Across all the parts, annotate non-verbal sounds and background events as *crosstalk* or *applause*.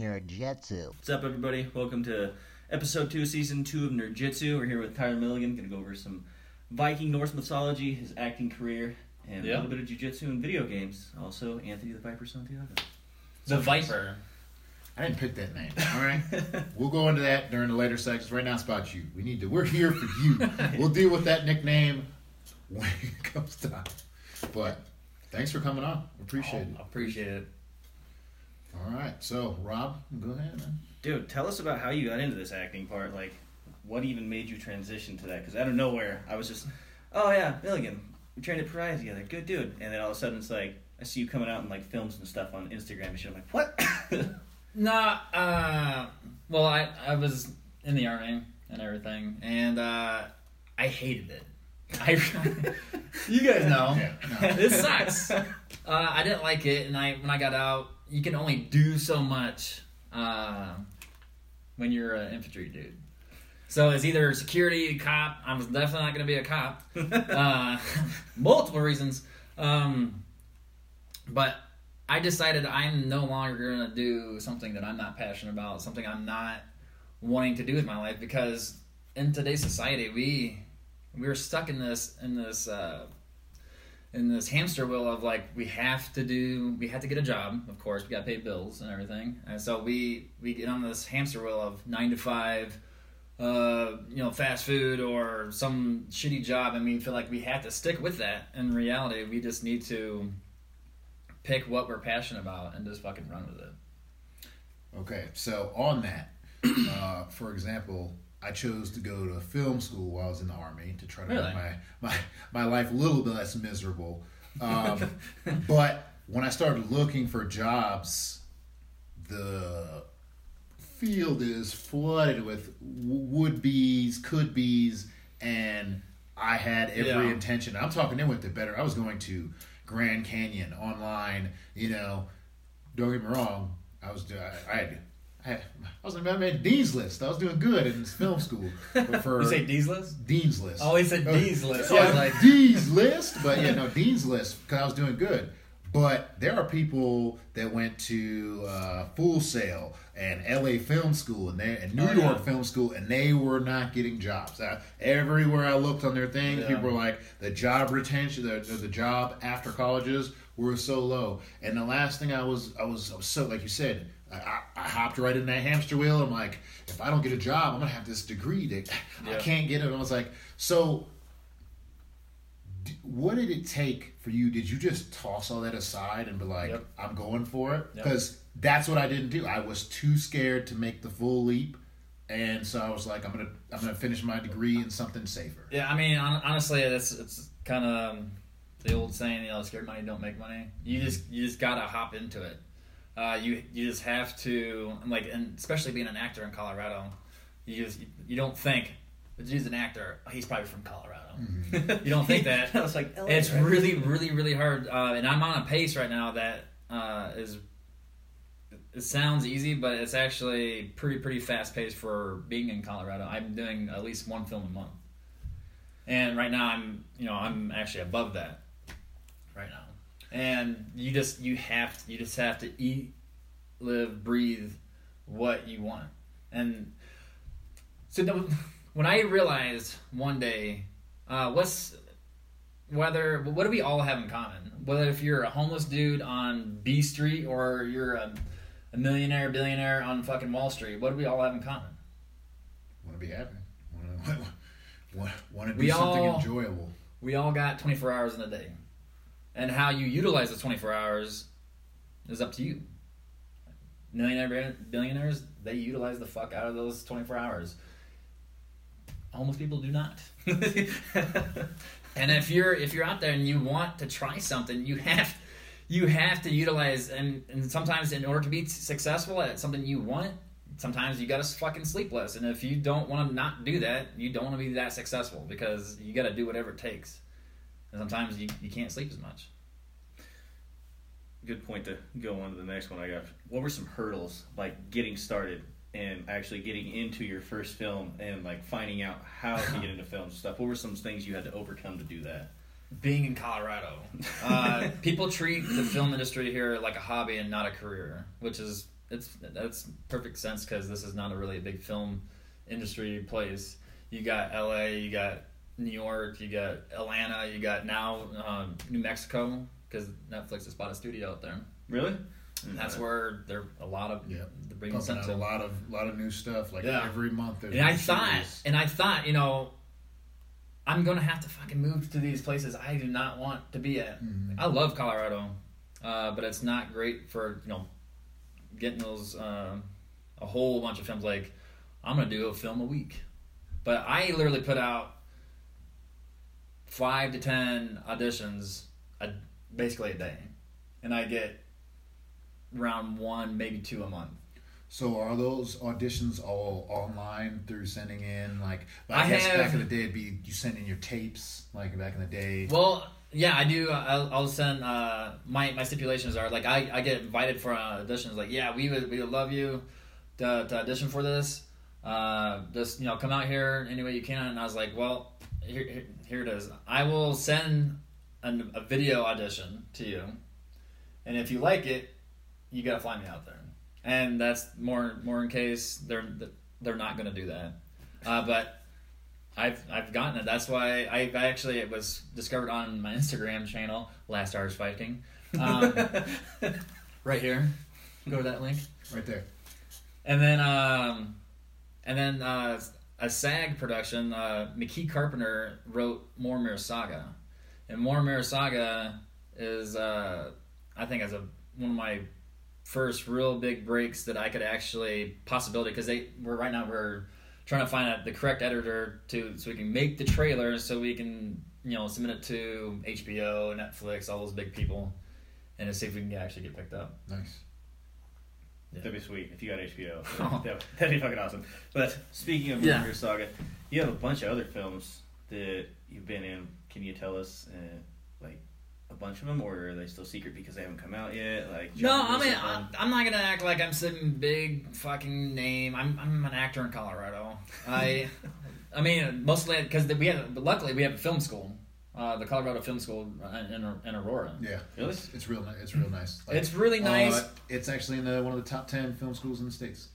Nerdjutsu. What's up, everybody? Welcome to episode two, season two of Nerdjitsu. We're here with Tyler Milligan. Going to go over some Viking Norse mythology, his acting career, and a little bit of jujitsu and video games. Also, Anthony the Viper Santiago. The Viper. I didn't pick that name. *laughs* All right, we'll go into that during the later sections. Right now, it's about you. We need to. We're here for you. We'll deal with that nickname when it comes time. But thanks for coming on. Appreciate Oh, Appreciate it. It. All right, so Rob, go ahead. Man. Dude, tell us about how you got into this acting part. Like, what even made you transition to that? Because out of nowhere, I was just, oh yeah, Milligan, we trained at Pariah together, good dude. And then all of a sudden, it's like I see you coming out in like films and stuff on Instagram and shit. I'm like, what? *laughs* Nah, uh, well, I, I was in the army and everything, and uh, I hated it. I, *laughs* you guys know. Yeah, no. it sucks. Uh, I didn't like it, and I when I got out, you can only do so much uh, when you're an infantry dude. So it's either security, cop. I'm definitely not going to be a cop. *laughs* Uh, *laughs* multiple reasons. Um, but I decided I'm no longer going to do something that I'm not passionate about, something I'm not wanting to do with my life because in today's society we we're stuck in this in this uh, in this hamster wheel of like we have to do we have to get a job of course we got to pay bills and everything. And so we we get on this hamster wheel of nine to five uh, you know fast food or some shitty job. And we feel like we have to stick with that. In reality we just need to pick what we're passionate about and just fucking run with it. Okay, so on that, *clears throat* uh, for example, I chose to go to film school while I was in the army to try to Really? make my, my my life a little bit less miserable. Um, *laughs* but when I started looking for jobs, the field is flooded with would be's, could be's, and I had every Yeah. intention. I'm talking in with the better. I was going to Grand Canyon online, you know. Don't get me wrong. I was I, I had I, I was I made Dean's list. I was doing good in film school. But *laughs* for you say D's list Dean's list. oh he said D's list Yeah, I was like Dean's list, but yeah, no Dean's list because I was doing good. But there are people that went to uh, Full Sail and L.A. Film School and they and New Oh, York yeah. Film School, and they were not getting jobs. Uh, everywhere I looked on their things, Yeah. people were like the job retention, the, the job after colleges were so low. And the last thing I was, I was, I was so like you said, I, I, hopped right in that hamster wheel. I'm like, if I don't get a job, I'm gonna have this degree that *sighs* I can't get it. And I was like, so d- what did it take for you? Did you just toss all that aside and be like, Yep. I'm going for it? Yep. Because that's what I didn't do. I was too scared to make the full leap. And so I was like, I'm gonna, I'm gonna finish my degree in something safer. Yeah, I mean, honestly, it's it's kind of um, the old saying, you know, "Scared money don't make money." You just you just gotta hop into it. Uh, you you just have to like, and especially being an actor in Colorado, you just you don't think, "But he's an actor. He's probably from Colorado." *laughs* you don't think that. *laughs* I was like, LA, it's right? really really really hard, uh, and I'm on a pace right now that uh, is. It sounds easy, but it's actually pretty pretty fast paced for being in Colorado. I'm doing at least one film a month, and right now I'm you know I'm actually above that right now. And you just you have to, you just have to eat, live, breathe what you want. And so the, when I realized one day, uh, what's whether what do we all have in common? Whether if you're a homeless dude on B Street or you're a, a millionaire, billionaire on fucking Wall Street, what do we all have in common? Want to be happy. Want to, want, to do We something all- enjoyable. We all got 24 hours in a day. And how you utilize the 24 hours is up to you. Millionaire billionaires, they utilize the fuck out of those 24 hours. Homeless people do not. *laughs* And if you're if you're out there and you want to try something, you have you have to utilize and, and sometimes in order to be successful at something you want, sometimes you got to fucking sleep less. And if you don't want to not do that, you don't want to be that successful because you got to do whatever it takes. And sometimes you, you can't sleep as much. Good point to go on to the next one I got. What were some hurdles like getting started and actually getting into your first film and like finding out how to get into *laughs* film stuff? What were some things you had to overcome to do that? Being in Colorado, *laughs* uh, people treat the film industry here like a hobby and not a career, which is it's that's perfect sense because this is not a really big film industry place. You got L.A., you got New York, you got Atlanta, you got now um, New Mexico because Netflix has bought a studio out there. Really? And that's where there are a lot of Yeah. the bringing Pumping out a lot of a lot of new stuff. Like Yeah. every month. And I thought, series. and I thought, you know, I'm gonna have to fucking move to these places I do not want to be at. Mhm. I love Colorado, uh, but it's not great for you know getting those um a whole bunch of films. Like I'm gonna do a film a week, but I literally put out five to ten auditions, a, basically a day, and I get around one, maybe two a month. So are those auditions all online through sending in like? I, I guess have- back in the day, it'd be you send in your tapes like back in the day. Well, yeah, I do. I'll, I'll send. Uh, my my stipulations are like I, I get invited for uh, auditions. Like, yeah, we would we would love you to, to audition for this. Uh, just you know, come out here any way you can. And I was like, well, here here, here it is. I will send an, a video audition to you, and if you like it, you gotta fly me out there. And that's more more in case they're they're not gonna do that. Uh, but I've I've gotten it. That's why I actually it was discovered on my Instagram channel, Last Hours Fighting, um, *laughs* right here. Go to that link, right there. and then um, and then uh, a SAG production. Uh, McKee Carpenter wrote More Mirror Saga, and More Mirror Saga is uh, I think as a one of my first real big breaks that I could actually possibility because they we're right now we're trying to find out the correct editor to so we can make the trailer so we can you know submit it to HBO, Netflix, all those big people, and to see if we can actually get picked up. Nice. That'd be sweet if you got HBO. Oh. *laughs* That, that'd be fucking awesome. But speaking of Yeah. Warrior Saga, you have a bunch of other films that you've been in. Can you tell us, uh, like, a bunch of them, or are they still secret because they haven't come out yet? Like, No, I mean, I, I'm not gonna act like I'm some big fucking name. I'm I'm an actor in Colorado. I *laughs* I mean mostly because we have luckily we have a film school, uh, the Colorado Film School in, in, in Aurora. Yeah. Really? It's, it's real. ni- It's real nice. Like, It's really nice. uh, it's actually in the, one of the top ten film schools in the states.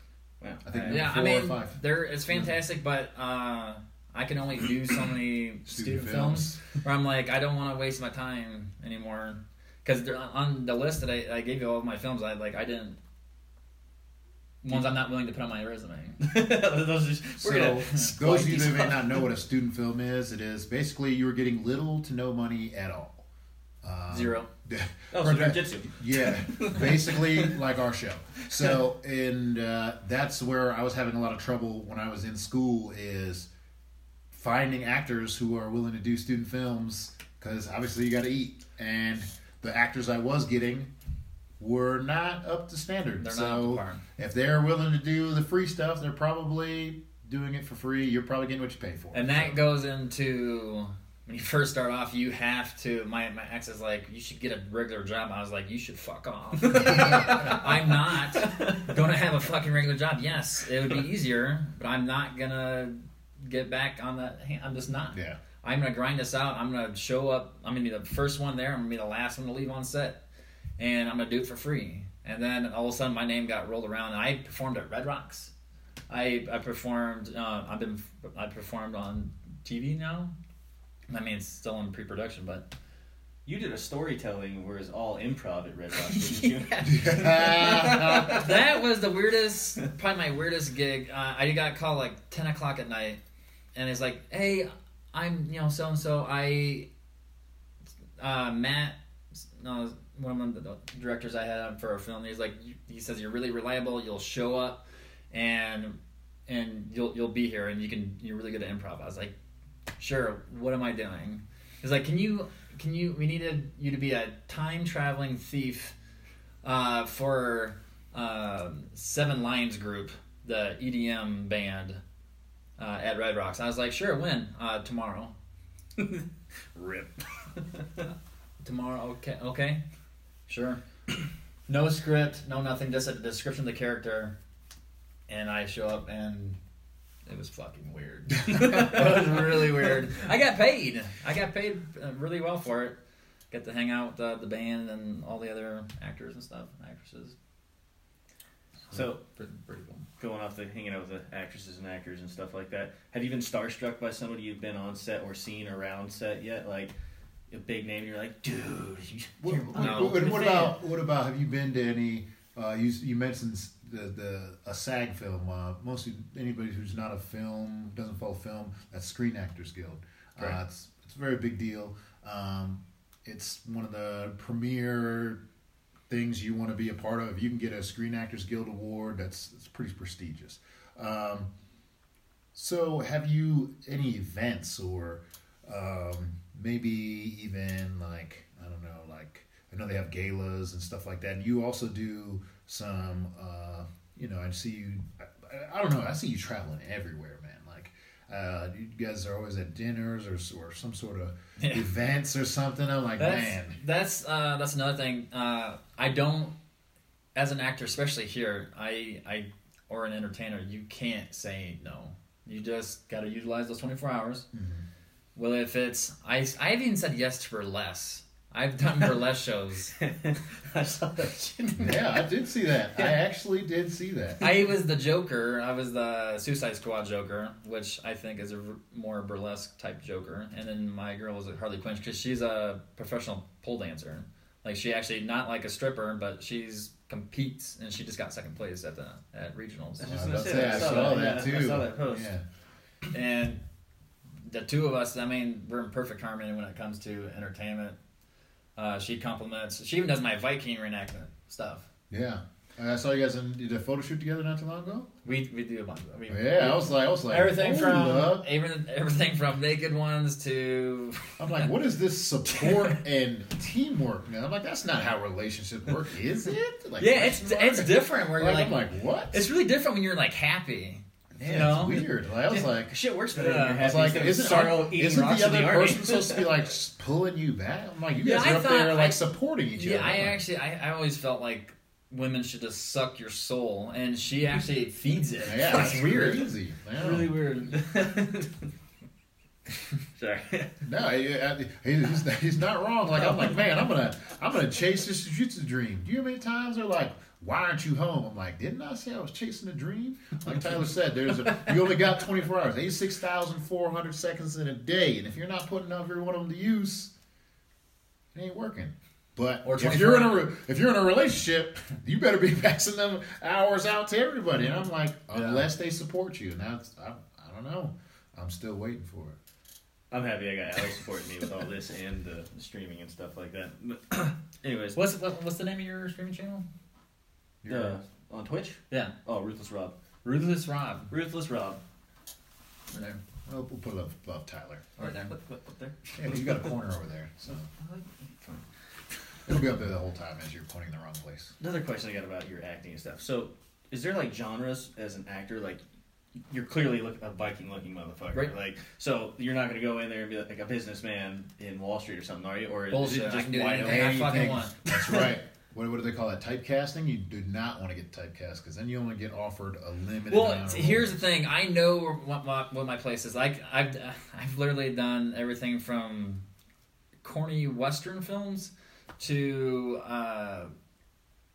Wow. I think Uh, yeah, I four or mean, five. they're it's fantastic, but uh, I can only do so *clears throat* many student, films. *laughs* where I'm like, I don't want to waste my time anymore. Because on the list that I, I gave you all of my films, I like I didn't ones I'm not willing to put on my resume. *laughs* Those are- So, *laughs* those of you that may not know what a student film is, it is basically you are getting little to no money at all. Um, Zero. *laughs* Oh, so jujitsu. Yeah, basically like our show. So, and uh, that's where I was having a lot of trouble when I was in school is finding actors who are willing to do student films because obviously you got to eat, and the actors I was getting were not up to standard. They're so not up to if they're willing to do the free stuff, they're probably doing it for free. You're probably getting what you pay for. And that So- goes into when you first start off, you have to. My my ex is like, you should get a regular job. I was like, you should fuck off. *laughs* I'm not gonna have a fucking regular job. Yes, it would be easier, but I'm not gonna get back on that. I'm just not. yeah. I'm gonna grind this out. I'm gonna show up. I'm gonna be the first one there. I'm gonna be the last one to leave on set, and I'm gonna do it for free. And then all of a sudden, my name got rolled around, and I performed at Red Rocks. I I performed. Uh, I've been I performed on TV now. I mean, it's still in pre-production, but You did a storytelling where it's all improv at Red Rock, didn't you? *laughs* *laughs* *laughs* that was the weirdest, probably my weirdest gig. Uh, I got called like ten o'clock at night, and it's like, "Hey, I'm you know so and so. I uh, Matt, no, one of the directors I had for a film. He's like, he says you're really reliable. You'll show up, and and you'll you'll be here, and you can you're really good at improv. I was like, sure. What am I doing? He's like, can you can you? We needed you to be a time traveling thief uh, for uh, Seven Lions Group, the EDM band uh, at Red Rocks. I was like, sure. When? Uh, tomorrow. *laughs* Rip. *laughs* Tomorrow, okay, okay, sure. *clears throat* no script, no nothing, just a description of the character, and I show up and it was fucking weird. *laughs* it was really weird. I got paid. I got paid uh, really well for it. Got to hang out with uh, the band and all the other actors and stuff, actresses. So pretty, pretty cool. going off the hanging out with the actresses and actors and stuff like that. Have you been starstruck by somebody you've been on set or seen around set yet? Like a big name, you're like, dude. What, you're what, No. what- what about what about? Have you been to any? Uh, you you mentioned the the a SAG film. Uh, mostly anybody who's not a film doesn't follow film. That's Screen Actors Guild. Uh, Right. it's it's a very big deal. Um, it's one of the premier things you want to be a part of. You can get a Screen Actors Guild award, that's it's pretty prestigious. Um, so, have you any events or um, maybe even like I don't know, like I know they have galas and stuff like that, and you also do some. Uh, you know, I see you. I, I don't know. I see you traveling everywhere, man. Like. Uh, you guys are always at dinners or, or some sort of Yeah. events or something. I'm like, That's man, that's uh, that's another thing. Uh, I don't, as an actor, especially here, I I or an entertainer, you can't say no. You just got to utilize those twenty four hours. Mhm. Well, if it's I I've even said yes to burlesque. I've done burlesque *laughs* shows. I saw that yeah, I did see that. I actually did see that. I was the Joker. I was the Suicide Squad Joker, which I think is a more burlesque type Joker. And then my girl was at Harley Quinn because she's a professional pole dancer. Like she actually not like a stripper, but she's competes and she just got second place at the at regionals. I was I just was gonna say, say, I I saw saw that, that yeah, I saw that post. Yeah. And the two of us, I mean, we're in perfect harmony when it comes to entertainment. Uh, she compliments. She even does my Viking reenactment stuff. Yeah. I saw you guys in, did a photo shoot together not too long ago. We we do a bunch of we, Yeah, I was like, I was like, everything from even everything from naked ones to I'm like, what is this support and teamwork, man? I'm like, that's not how relationships work, is it? Like, yeah, it's it's different where you're Like, like, I'm like, what? it's really different when you're like happy. Yeah, you know? it's weird. Like, I was like, shit works better Yeah. I was like, isn't, eating isn't the other the person supposed to be like *laughs* pulling you back? I'm like, you Yeah, guys I are up there like I- supporting each Yeah, other. I I'm like, actually I, I always felt like women should just suck your soul, and she actually *laughs* feeds it. yeah, it's it's weird. Crazy. Yeah. Really weird. *laughs* Sorry. No, he, I- he's, he's not wrong. Like I'm like, man, I'm gonna I'm gonna chase this jiu-jitsu dream. Do you know how many times they're like, why aren't you home? I'm like, didn't I say I was chasing a dream? Like Tyler said, there's a you only got 24 hours, 86,400 seconds in a day, and if you're not putting every one of them to use, it ain't working. But Or if you're in a if you're in a relationship, you better be *laughs* passing them hours out to everybody. And I'm like, Yeah. unless they support you, and that's I, I don't know. I'm still waiting for it. I'm happy I got Alex supporting me with all this and the streaming and stuff like that. But *clears throat* anyways, What's what's the name of your streaming channel? Uh, on Twitch? Yeah, Oh, Ruthless Rob. Ruthless Rob. Ruthless Rob. Right there. Well, we'll put it up above Tyler. Right there. What, what, up there? Yeah, but you got a corner over there, so it'll be up there the whole time as you're pointing in the wrong place. Another question I got about your acting and stuff. So, is there like genres as an actor? Like, you're clearly look, a Viking looking motherfucker. Right. Like, so you're not going to go in there and be like, a businessman in Wall Street or something, are you? Or Bullshit. is it I just can do wide anything. open? I fucking want. That's right. *laughs* What, what do they call that? Typecasting? You do not want to get typecast because then you only get offered a limited Well, amount of here's the thing. I know what my, what my place is. Like I've I've literally done everything from corny western films to uh,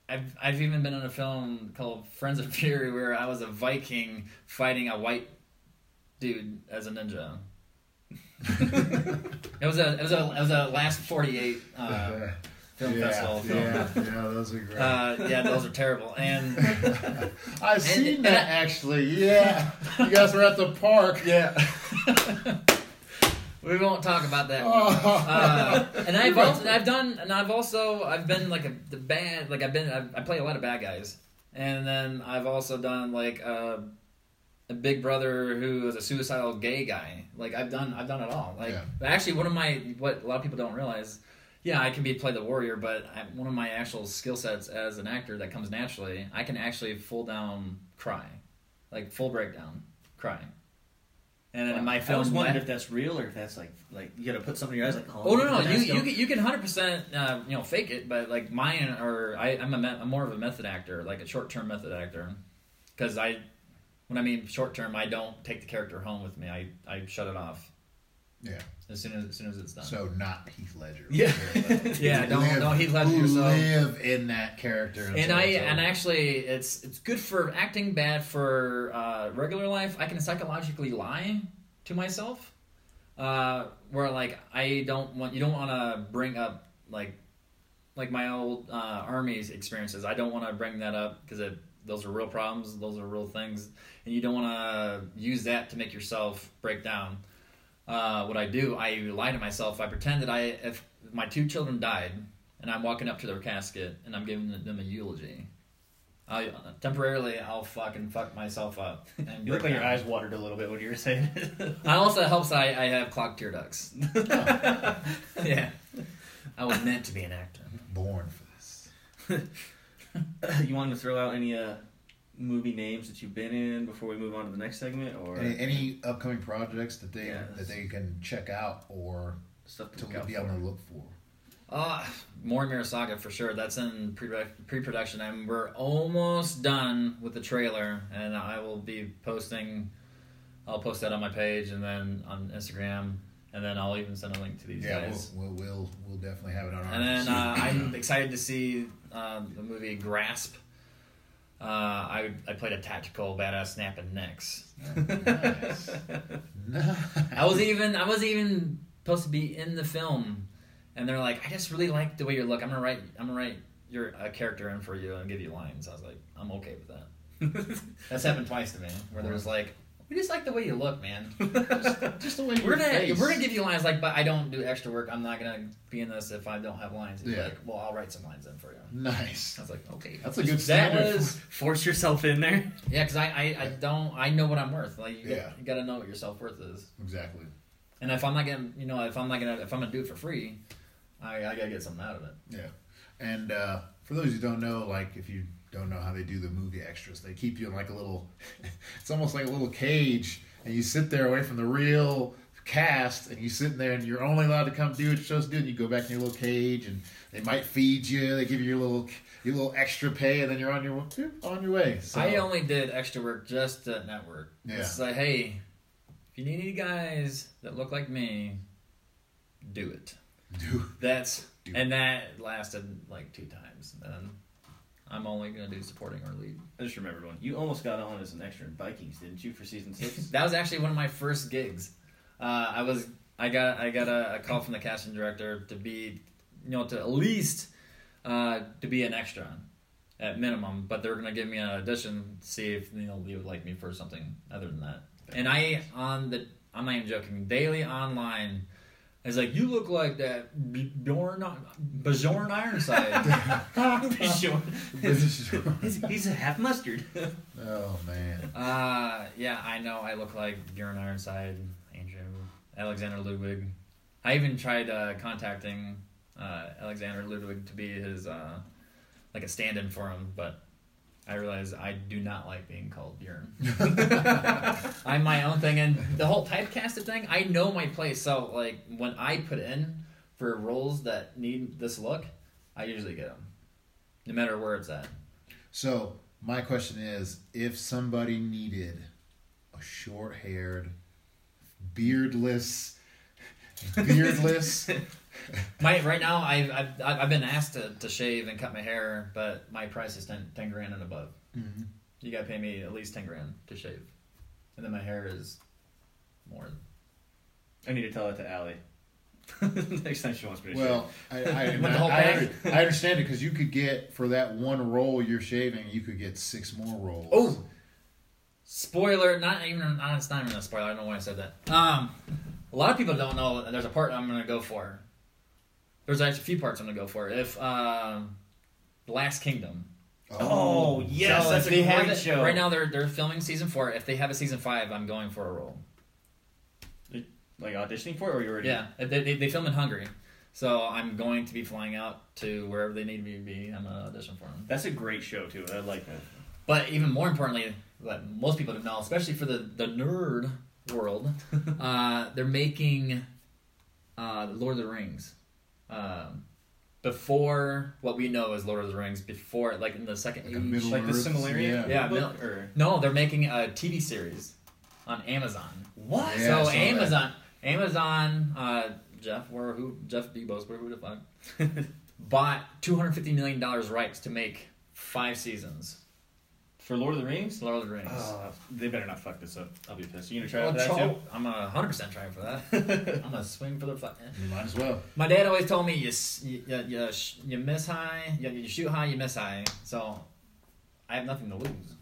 I've I've even been in a film called Friends of Fury where I was a Viking fighting a white dude as a ninja. *laughs* it was a it was a it was a last forty eight uh, *laughs* film yeah, festival film. Yeah, yeah, those are great. Uh, yeah, those are terrible. And *laughs* I've seen and that I- actually. Yeah, you guys were at the park. Yeah. *laughs* we won't talk about that. Oh. Uh, and *laughs* I've also I've done and I've also I've been like a the bad like I've been I've, I play a lot of bad guys and then I've also done like a, a big brother who is a suicidal gay guy like I've done I've done it all like Yeah. actually one of my what a lot of people don't realize yeah I can be play the warrior but I, one of my actual skill sets as an actor that comes naturally I can actually full down cry. Like full breakdown crying. and then in my I film was wondering if that's real or if that's like like you got to put something in your eyes like oh, Oh no no that's you you can, you can hundred percent uh, you know fake it but like mine or I I'm a me- I'm more of a method actor like a short term method actor. Because I when I mean short term I don't take the character home with me. I I shut it off. Yeah. As soon as as soon as it's done. So not Heath Ledger. Yeah. *laughs* yeah, don't Live- don't Heath Ledger yourself. live in that character. And I and actually, it's it's good for acting, bad for uh, regular life. I can psychologically lie to myself, uh, where like I don't want you don't want to bring up like like my old uh, army's experiences. I don't want to bring that up because it those are real problems. Those are real things, and you don't want to use that to make yourself break down. Uh, what I do, I lie to myself. I pretend that I if my two children died and I'm walking up to their casket and I'm giving them a eulogy. I temporarily I'll fucking fuck myself up. *laughs* And You look like your eyes watered a little bit when you were saying it. *laughs* I also helps I, I have clogged tear ducts. *laughs* yeah, I was meant to be an actor. born for this. you wanted to throw out any uh, movie names that you've been in before we move on to the next segment, or Any, any upcoming projects that they Yeah, that they can check out or stuff to to out be for? on the look for? Uh, Mormir Saga for sure. That's in pre pre production, and we're almost done with the trailer. And I will be posting. I'll post that on my page and then on Instagram, and then I'll even send a link to these Yeah, guys. we'll, we'll we'll we'll definitely have it on. our And then uh, I'm excited to see uh, the movie Grasp. Uh, I I played a tactical badass snapping necks. *laughs* nice. nice. I was even I was even supposed to be in the film, and they're like, I just really like the way you look. I'm gonna write I'm gonna write your a character in for you and give you lines. I was like, I'm okay with that. *laughs* That's happened twice to me, where there was like, we just like the way you look, man. *laughs* Just the way We're gonna face. we're gonna give you lines like, but I don't do extra work. I'm not gonna be in this if I don't have lines. He's Yeah. like, well, I'll write some lines in for you. Nice. I was like, okay, That's a good That was Force yourself in there. yeah, because I, I I don't I know what I'm worth. Like you, Yeah. got, you got to know what your self worth is. exactly. And if I'm not gonna, you know, if I'm not gonna, if I'm gonna do it for free, I, I gotta get something out of it. Yeah. And uh, for those who don't know, like if you don't know how they do the movie extras, they keep you in like a little. *laughs* It's almost like a little cage, and you sit there away from the real cast, and you sit in there, and you're only allowed to come do what you're supposed to do. And you go back in your little cage, and they might feed you. They give you your little your little extra pay, and then you're on your on your way. So, I only did extra work just to network. Yeah. It's like, hey, if you need any guys that look like me, do it. do That's Do and that lasted like two times. And I'm only gonna do supporting or lead. I just remembered one. You almost got on as an extra in Vikings, didn't you, for season six? *laughs* that was actually one of my first gigs. Uh, I was I got I got a, a call from the casting director to be you know to at least uh, to be an extra at minimum, but they're gonna give me an audition to see if you know they would like me for something other than that. And I on the I'm not even joking. Daily online. It's like you look like that B- Bjorn Bjorn Ironside. *laughs* sure. it. he's, he's a half mustard. oh man. Uh, yeah, I know. I look like Bjorn Ironside, Andrew, Alexander Ludwig. I even tried uh, contacting uh, Alexander Ludwig to be his uh, like a stand-in for him, but I realized I do not like being called Bjorn. *laughs* I'm my own thing, and the whole typecasted thing. I know my place, so like when I put in for roles that need this look, I usually get them, no matter where it's at. So my question is, if somebody needed a short-haired, beardless, beardless, *laughs* My right now, I've, I've I've been asked to, to shave and cut my hair, but my price is 10, 10 grand and above. You gotta pay me at least ten grand to shave, and then my hair is more. I need to tell that to Allie. *laughs* Next time she wants me to well, I, I, *laughs* Want I. I understand it because you could get for that one roll you're shaving, you could get six more rolls. Oh, spoiler! Not even. uh, It's not even a spoiler. I don't know why I said that. Um, a lot of people don't know. There's a part I'm gonna go for. There's actually a few parts I'm gonna go for. If um, Last Kingdom. Oh, yes, So that's a they have great it- show. Right now, they're they're filming season four. If they have a season five, I'm going for a role. Like auditioning for it, or you already? Yeah, they, they, they film in Hungary, so I'm going to be flying out to wherever they need me to be. I'm gonna audition for them. That's a great show too. I like that. But even more importantly, what most people don't know, especially for the the nerd world, *laughs* uh, they're making uh, Lord of the Rings. Um, before what we know as Lord of the Rings, before like in the second Like age. Middle Like the Earth, Silmarillion. Yeah, book, Mil- or No, they're making a TV series on Amazon. what? Yeah, so saw that. Amazon, Amazon, uh, Jeff, where who Jeff Bezos, where who the fuck, *laughs* bought two hundred fifty million dollars rights to make five seasons. For Lord of the Rings? Lord of the Rings. Oh, they better not fuck this up. I'll be pissed. You gonna try Well, for that Troll- too? I'm a hundred percent trying for that. *laughs* I'm gonna swing for the fuck. You might as well. My dad always told me you s- you you, you, you miss high, you, you shoot high, you miss high. So I have nothing to lose.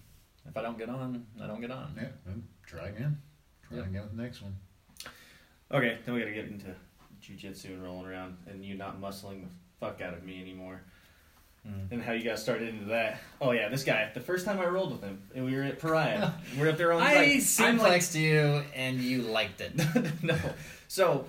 If I don't get on, I don't get on. Yeah, well, try again. Try Yep. again with the next one. Okay, then we gotta get into jujitsu and rolling around and you not muscling the fuck out of me anymore. Mm. And how you got started into that. Oh yeah, this guy. The first time I rolled with him, and we were at Pariah. *laughs* we're up there on I like, I'm like you and you liked it. *laughs* no. So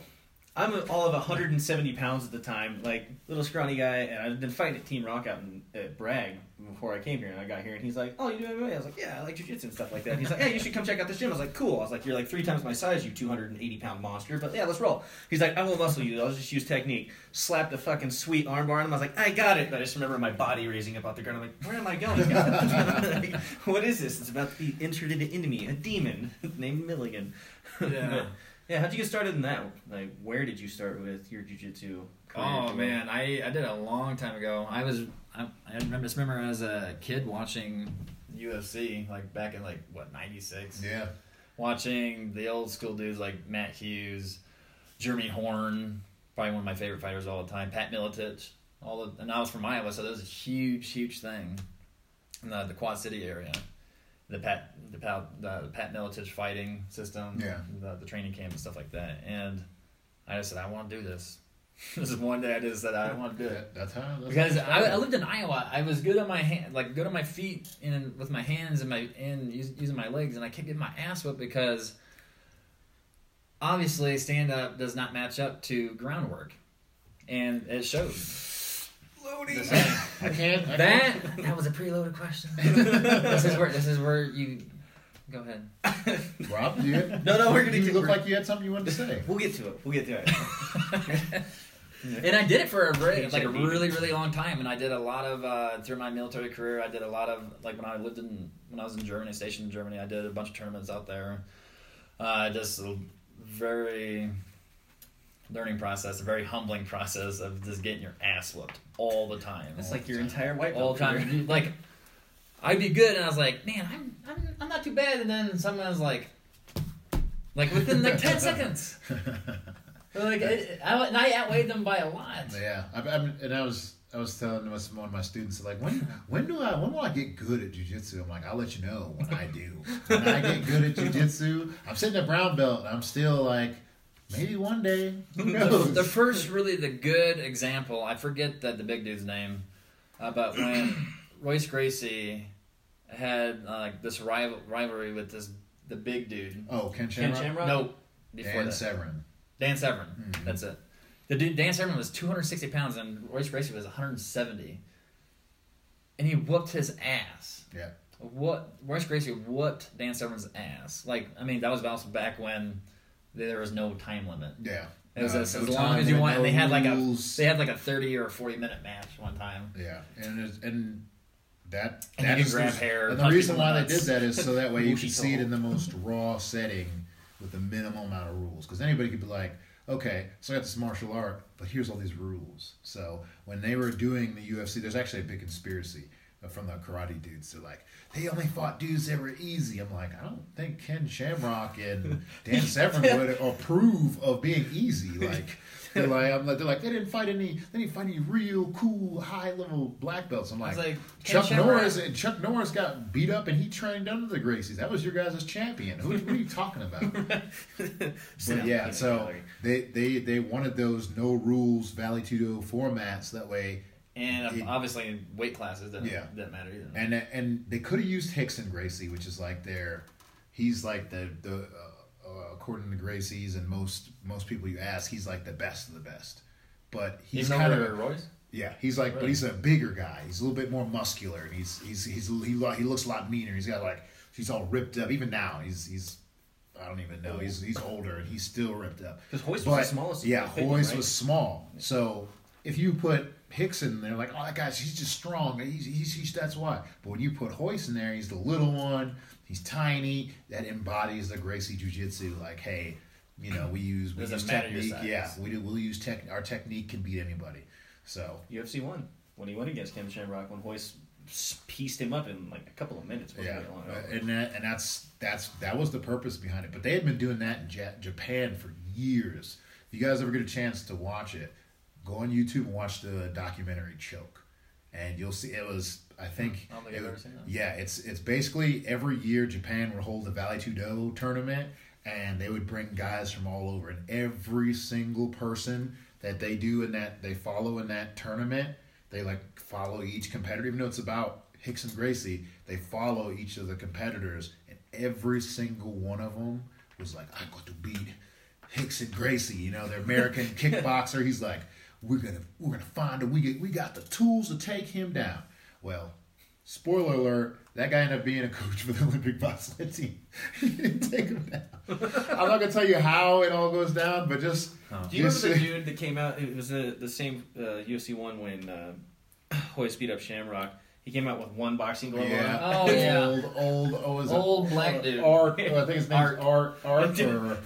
I'm all of 170 pounds at the time, like little scrawny guy, and I've been fighting at Team Rock out in at Bragg before I came here, and I got here, and he's like, "Oh, you do MMA?" I was like, "Yeah, I like jujitsu and stuff like that." He's like, "Hey, you should come check out this gym." I was like, "Cool." I was like, "You're like three times my size, you 280 pound monster." But yeah, let's roll. He's like, "I won't muscle you. I'll just use technique." Slapped a fucking sweet armbar on him. I was like, "I got it." But I just remember my body raising up off the ground. I'm like, "Where am I going?" *laughs* Like, what is this? It's about to be inserted into me, a demon *laughs* named Milligan. Yeah. *laughs* Yeah, how'd you get started in that? Like, where did you start with your jujitsu? career? Oh man, I, I did a long time ago. I was I, I remember just remember as a kid watching UFC like back in like what ninety six. Yeah. Watching the old school dudes like Matt Hughes, Jeremy Horn, probably one of my favorite fighters of all the time. Pat Miletich, all the and I was from Iowa, so that was a huge huge thing in the, the Quad City area. The Pat the Pat the, the Pat Miletich fighting system, Yeah. the, the training camp and stuff like that, and I just said I want to do this. *laughs* this is one day I just said I want to do it That's how. That's because how it I, I lived in Iowa. I was good on my hand, like good on my feet and with my hands and my and use, using my legs, and I kept getting my ass whipped because obviously stand up does not match up to groundwork, and it showed. Loading. I can't. I that can't. that was a preloaded question. *laughs* this is where this is where you go ahead. *laughs* Rob, do you, No, no, we're gonna you get- look like you had something you wanted to say. We'll get to it. We'll get to it. *laughs* And I did it for a very, Paycheck like a really really long time, and I did a lot of uh, through my military career. I did a lot of like when I lived in when I was in Germany, stationed in Germany. I did a bunch of tournaments out there. Uh, just a very learning process, a very humbling process of just getting your ass whooped all the time, It's like your entire white all the time. Like I'd be good, and I was like, man, I'm I'm, I'm not too bad, and then someone was like, like within like ten *laughs* seconds. *laughs* Like it, I, and I outweighed them by a lot. Yeah, I, I, and I was I was telling one of my students like when when do I when will I get good at jujitsu? I'm like I'll let you know when I do. When I get good at jujitsu, I'm sitting at brown belt and I'm still like maybe one day who the, knows. the first really the good example i forget that the big dude's name uh, but when royce gracie had uh, like this rival, rivalry with this the big dude oh Ken Ken Shamrock, Shamrock? no before Dan that Severn. dan severn Mhm. that's it the dude dan severn was 260 pounds and royce gracie was 170 and he whooped his ass Yeah. what royce gracie whooped dan severn's ass like i mean that was also back when there was no time limit Yeah. it was No, as, as long as you want. no and they had like a they had like a thirty or forty minute match one time. Yeah, and and that And that you is grab the- hair, And the reason why the they did that is so that way *laughs* you can see it in the most raw setting with the minimal amount of rules. Because anybody could be like, okay, so I got this martial art, but here's all these rules. So when they were doing the UFC, there's actually a big conspiracy Uh, from the karate dudes. They're like, they only fought dudes that were easy. I'm like, I don't think Ken Shamrock and *laughs* Dan Severn would approve of being easy. Like. They're like, I'm like, they're like, they didn't fight any, they didn't fight any real cool high level black belts. I'm like, like Chuck Shamrock- Norris and Chuck Norris got beat up and he trained under the Gracies. That was your guys' champion. Who, what are you talking about? *laughs* but yeah, so they, they they wanted those no rules Vale Tudo oh formats that way, and It- obviously in weight classes didn't, Yeah. didn't matter either. and and they could have used Rickson Gracie, which is like their, he's like the the uh, uh, according to Gracie's and most most people you ask, he's like the best of the best. But he's kind of Royce. Yeah, he's like, but he's a bigger guy. He's a little bit more muscular, and he's he's he's he, he looks a lot meaner. He's got like he's all ripped up. Even now, he's he's I don't even know. He's he's older and he's still ripped up. Because Royce But was the smallest. yeah, Royce right? was small. So if you put Rickson there, like, oh, that guy's he's just strong. He's, he's, he's that's why. But when you put Royce in there, he's the little one. He's tiny. That embodies the Gracie Jiu Jitsu. Like, hey, You know, we use we Doesn't use technique. Yeah, we do. We'll use tech. Our technique can beat anybody. So UFC one when he went against Ken Shamrock when Royce pieced him up in like a couple of minutes. Wasn't yeah, long uh, and that, and that's that's that was the purpose behind it. But they had been doing that in Ja- Japan for years. If you guys ever get a chance to watch it, go on YouTube and watch the documentary Choke, and you'll see it was. I hmm. think. I it I've ever was- seen that. Yeah, it's it's basically every year Japan would hold the Vale Tudo tournament, and they would bring guys from all over, and every single person that they do in that they follow in that tournament, they like follow each competitor. Even though it's about Rickson Gracie, they follow each of the competitors, and every single one of them was like, "I got to beat Rickson Gracie." You know, the American *laughs* kickboxer. He's like, "We're gonna we're gonna find him. We get we got the tools to take him down." Well, spoiler alert, that guy ended up being a coach for the *laughs* Olympic bobsled team. *laughs* he didn't take him down. *laughs* I'm not gonna tell you how it all goes down, but just Do you just remember the dude that came out? It was the the same uh, UFC one when uh, Royce beat up Shamrock. He came out with one boxing glove yeah, Oh, yeah. old old oh, was it Old black dude. Art, I think his name's Art. Art. Art, *laughs* or,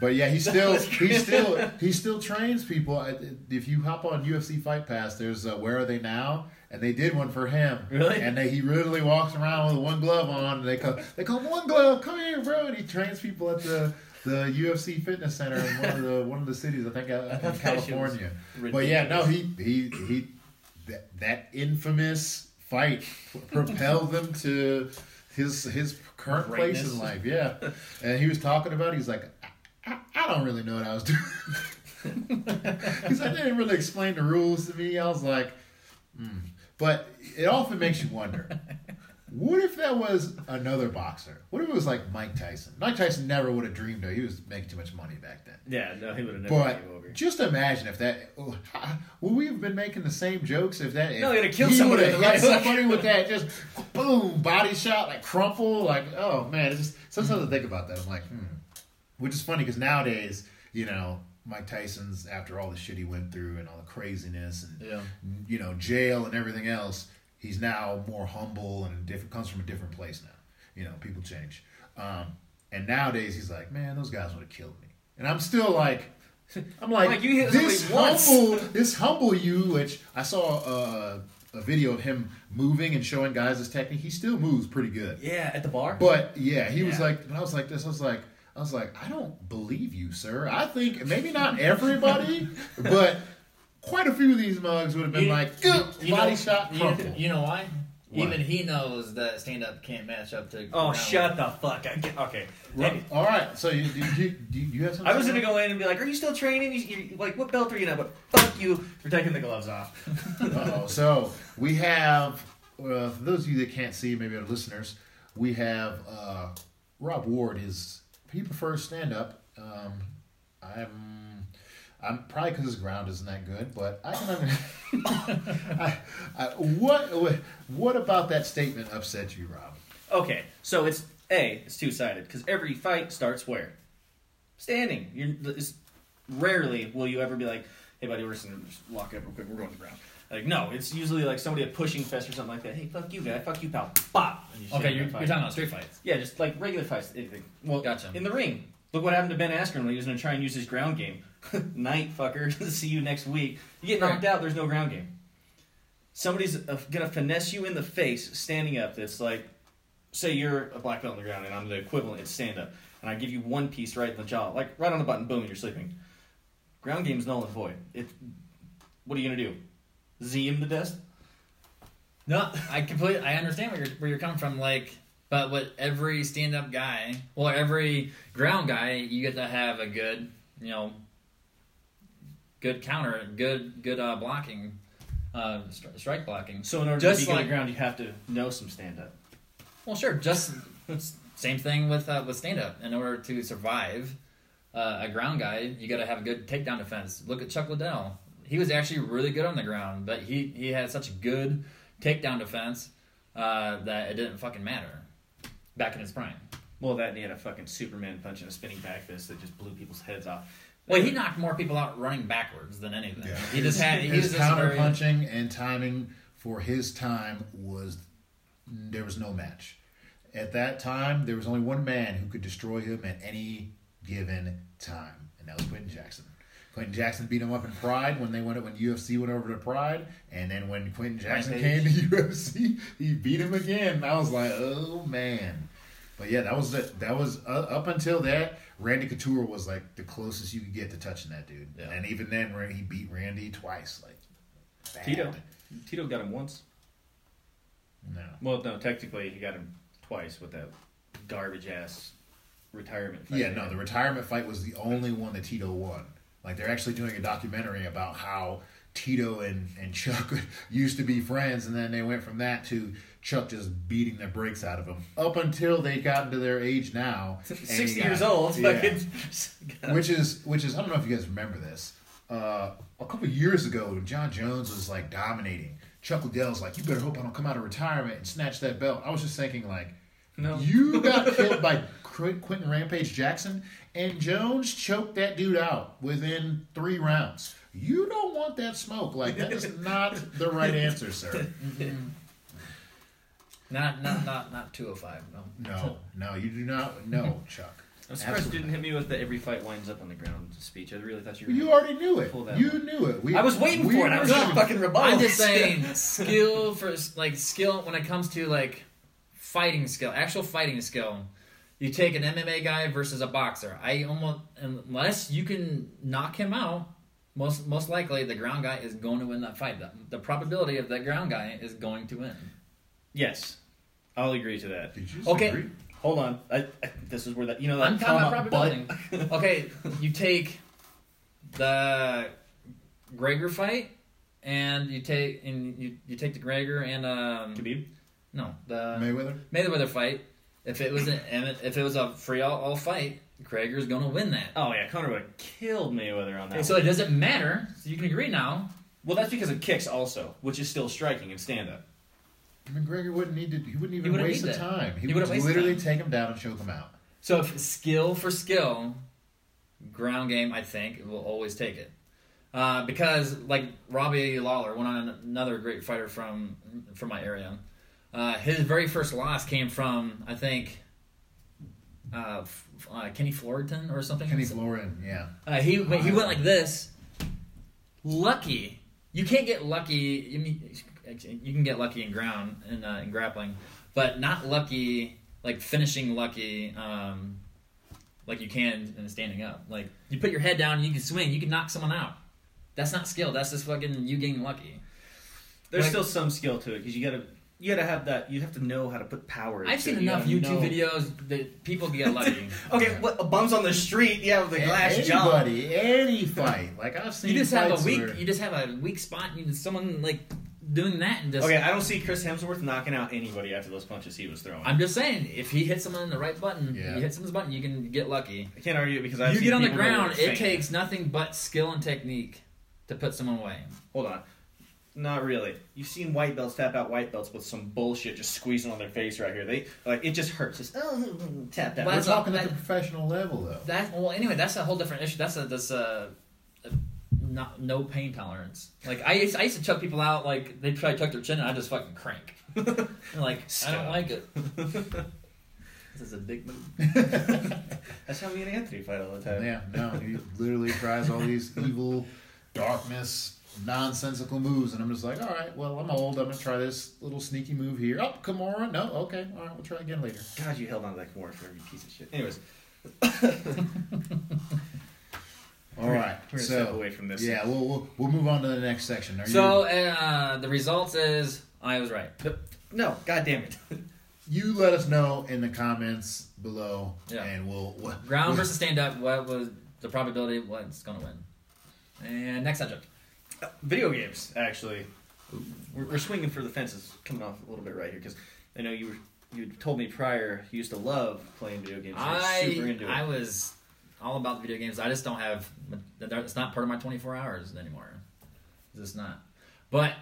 but yeah, he still he still he still trains people. If you hop on UFC Fight Pass, there's uh, Where Are They Now, and they did one for him. Really? And they, he literally walks around with one glove on. And they call they call him one glove. Come here, bro. And he trains people at the the UFC Fitness Center in one of the one of the cities. I think uh, in thought that shit was California. But yeah, no, he he he that, that infamous fight propelled them to his his current place in life. Yeah, and he was talking about. it, He's like, I, I, I don't really know what I was doing. *laughs* He's like, they didn't really explain the rules to me. I was like, hmm. but it often makes you wonder. What if that was another boxer? What if it was like Mike Tyson? Mike Tyson never would have dreamed of. He was making too much money back then. Yeah, no, he would have never But came over. just imagine if that. oh, Would we have been making the same jokes if that? If No, he'd have killed he somebody right somebody with that *laughs* just boom body shot like crumple like oh man it's just sometimes I think about that I'm like hmm which is funny because nowadays you know Mike Tyson's after all the shit he went through and all the craziness and Yeah. you know jail and everything else he's now more humble and different comes from a different place now you know people change um, and nowadays he's like man those guys would have killed me and I'm still like *laughs* I'm like, Like, you hit this humble, this humble you. Which I saw uh, a video of him moving and showing guys his technique. He still moves pretty good, Yeah, at the bar. but yeah, he was like, when I was like this, I was like, I was like, I don't believe you, sir. I think maybe not everybody, *laughs* but quite a few of these mugs would have been You- like, you- you body know- shot, You, crumple. you know why? Why? Even he knows that stand up can't match up to. oh, ground shut the fuck! I get, okay. Right. All right, so you, do, you, do you have something? I was gonna go in and be like, "Are you still training? You, you, like, what belt are you now?" But fuck you for taking the gloves off. *laughs* Uh-oh. So we have, uh, for those of you that can't see, maybe our listeners, we have uh, Rob Ward. Is he prefers stand up? Um, I'm, I'm probably because his ground isn't that good, but I can. under- *laughs* I, I, what, what, what about that statement upset you, Rob? Okay, so it's a it's two sided because every fight starts where standing. You're it's, rarely will you ever be like, "Hey, buddy, we're just gonna just lock up real quick. We're going to the ground." Like, no, it's usually like somebody at pushing fest or something like that. Hey, fuck you, guy. Fuck you, pal. Bop. You Okay, you're, you're talking about street fights. Yeah, just like regular fights. Well, Gotcha. In the ring. Look what happened to Ben Askren when he was going to try and use his ground game. *laughs* Night, fucker. *laughs* See you next week. You get knocked out, there's no ground game. Somebody's uh, to finesse you in the face standing up that's like, say you're a black belt on the ground and I'm the equivalent, it's stand up. And I give you one piece right in the jaw, like right on the button, boom, you're sleeping. Ground game's null and void. It, what are you to do? Z him to death? No, I completely I understand where you're where you're coming from. Like, but with every stand up guy, well, every ground guy, you get to have a good, you know, good counter, good good uh, blocking, uh, stri- strike blocking. So in order Just to be like- at ground, you have to know some stand up. Well, sure. Just same thing with uh, with stand up. In order to survive uh, a ground guy, you got to have a good takedown defense. Look at Chuck Liddell. He was actually really good on the ground, but he he had such a good takedown defense uh, that it didn't fucking matter back in his prime. Well, that and he had a fucking Superman punch and a spinning back fist that just blew people's heads off. Well, he knocked more people out running backwards than anything. Yeah. He just had he his counter very, punching and timing for his time was there was no match. At that time, there was only one man who could destroy him at any given time, and that was Quinton Jackson. Quinton Jackson beat him up in Pride when they went when UFC went over to Pride, and then when Quinton Jackson came to *laughs* UFC, he beat him again. I was like, oh man. But yeah, that was the, that was uh, up until that. Randy Couture was like the closest you could get to touching that dude, Yeah. and even then, he beat Randy twice. Like bad. Tito. Tito got him once. No. Well, no, technically he got him twice with that garbage ass retirement. fight Yeah, no, had. the retirement fight was the only one that Tito won. Like they're actually doing a documentary about how Tito and, and Chuck *laughs* used to be friends, and then they went from that to Chuck just beating the brakes out of him up until they got into their age now. sixty got- years old. *laughs* Yeah. fucking- *laughs* which is which is I don't know if you guys remember this. Uh, a couple years ago, when Jon Jones was like dominating, Chuck Liddell's like, "You better hope I don't come out of retirement and snatch that belt." I was just thinking like, No. you got killed by Qu- Quinton Rampage Jackson, and Jones choked that dude out within three rounds. You don't want that smoke. Like that is not the right answer, sir. *laughs* Not not not not two oh five. No. No, no, you do not. No, Chuck. *laughs* I'm surprised Absolutely you didn't hit me with the every fight winds up on the ground speech. I really thought you were. You already knew it. Pull that You one. knew it. We, I was waiting we for it. I was were- gonna fucking rebuttal. I'm just saying *laughs* skill for like skill when it comes to like fighting skill, actual fighting skill. You take an MMA guy versus a boxer. I almost unless you can knock him out, most most likely the ground guy is going to win that fight. The, the probability of that ground guy is going to win. Yes, I'll agree to that. Did you Okay. agree? Hold on. I, I, this is where that you know that I'm talking about probability. *laughs* okay, you take the Gregor fight, and you take and you, you take the Gregor and um but Khabib. no the Mayweather. Mayweather fight. If it was an if it was a free all, all fight, Gregor's gonna win that. Oh yeah, Conor would have killed Mayweather on that. Okay, so it doesn't matter. So you can agree now. well, that's because of kicks also, which is still striking in stand up. McGregor wouldn't need to. He wouldn't even wouldn't waste the that. time. He, He would wouldn't waste the literally time. take him down and choke him out. So if skill for skill, ground game, I think will always take it. Uh, because like Robbie Lawler, one on another great fighter from from my area, uh, his very first loss came from I think uh, uh, Kenny Floriton or something. Kenny Florin, yeah. Uh, he went- he went like this. Lucky, you can't get lucky. I mean, you can get lucky in ground and uh, in grappling, but not lucky like finishing lucky. Um, like you can in standing up. Like you put your head down, and you can swing, you can knock someone out. That's not skill. That's just fucking you getting lucky. There's Like- still some skill to it because you gotta you gotta have that. You have to know how to put power. I've into seen it. Enough gotta YouTube know- videos that people get lucky. *laughs* Okay, what bumps on the street? Yeah, with the glass jaw. Anybody, any fight. Like I've seen. you just have a weak. where- You just have a weak spot. And you someone like doing that and just. Okay, I don't see Chris Hemsworth knocking out anybody after those punches he was throwing. I'm just saying, if he hits someone in the right button, Yeah. you hit someone's button, you can get lucky. I can't argue it because I've you seen get on the ground, it takes nothing but skill and technique to put someone away. Hold on. Not really. You've seen white belts tap out white belts with some bullshit just squeezing on their face right here. They like it just hurts. Just oh, tap that. But We're that's talking not- at the professional level, though. That well, anyway, that's a whole different issue. That's a that's a, a not no pain tolerance. Like I used, I used to chuck people out like they try to tuck their chin, and I just fucking crank. *laughs* And, like I Stop. don't like it. *laughs* this is a big move. *laughs* That's how me and Anthony fight all the time. Yeah, no, he literally tries all these evil, darkness, nonsensical moves, and I'm just like, all right, well, I'm old. I'm gonna try this little sneaky move here. Oh, Kimura, no, okay, all right, we'll try again later. God, you held on to that more for every piece of shit. Anyways, *laughs* All right, we're gonna so step away from this. yeah, we'll, we'll we'll move on to the next section. Are So uh, the results is I was right. No, god damn it. you *laughs* you let us know in the comments below, Yeah. and we'll, we'll Ground we'll- versus stand up. What was the probability of what's going to win? And next subject. Video games, actually. We're, we're swinging for the fences, coming off a little bit right here because I know you were you told me prior you used to love playing video games. I super into it. I was all about the video games. I just don't have. It's not part of my 24 hours anymore. It's just not. But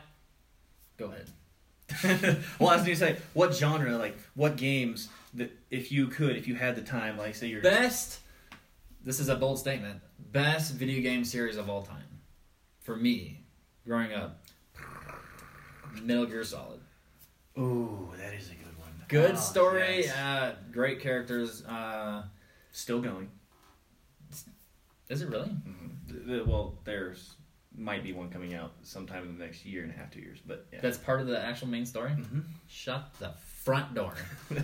go ahead. *laughs* well, I was going to say, what genre, like, what games that if you could, if you had the time, like, say you're Best. This is a bold statement. Best video game series of all time, for me, growing up. Metal Gear Solid. Ooh, that is a good one. Good Oh, story, yes. uh, great characters. Uh, Still going. Is it really? Mhm. The- the- well, there's might be one coming out sometime in the next year and a half, two years. But yeah, That's part of the actual main story. Mhm. Shut the front door. *laughs* uh,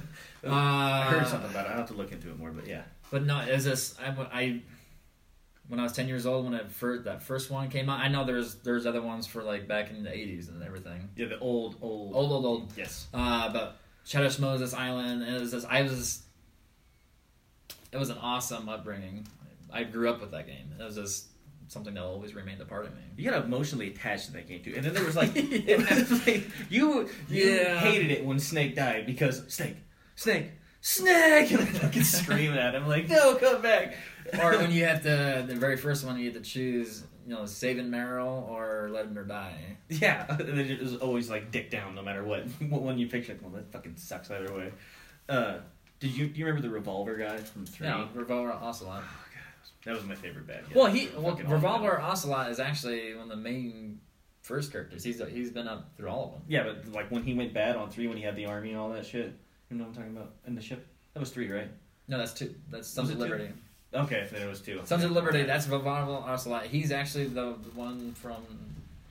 I heard something about it. I will have to look into it more. But yeah, But no, is this I, I when I was ten years old when it first that first one came out? I know there's there's other ones for like back in the eighties and everything. yeah, the old, old, Old, old, old. Yes. Uh, but Shadow Moses Island, and it was this. I was. It was an awesome upbringing. I grew up with that game. It was just something that always remained a part of me. You got emotionally attached to that game too, and then there was like, *laughs* it was *laughs* like you, you Yeah. hated it when Snake died because Snake, Snake, Snake, and I fucking screaming at him like, no, come back. or when you have to, the very first one, you have to choose, you know, saving Meryl or letting her die. Yeah, and it was always like dick down, no matter what. *laughs* One you picture, well, that fucking sucks either way. Uh, did you do you remember the revolver guy from three? Yeah, Revolver Ocelot. That was my favorite bad guy. Well, he well, Revolver Ocelot is actually one of the main first characters. He's he's been up through all of them. Yeah, but like when he went bad on three, when he had the army and all that shit. You know what I'm talking about? In the ship. That was three, right? No, that's two. That's Sons of it two? Liberty. Okay, then it was two. Sons of Liberty. That's Revolver Ocelot. He's actually the, the one from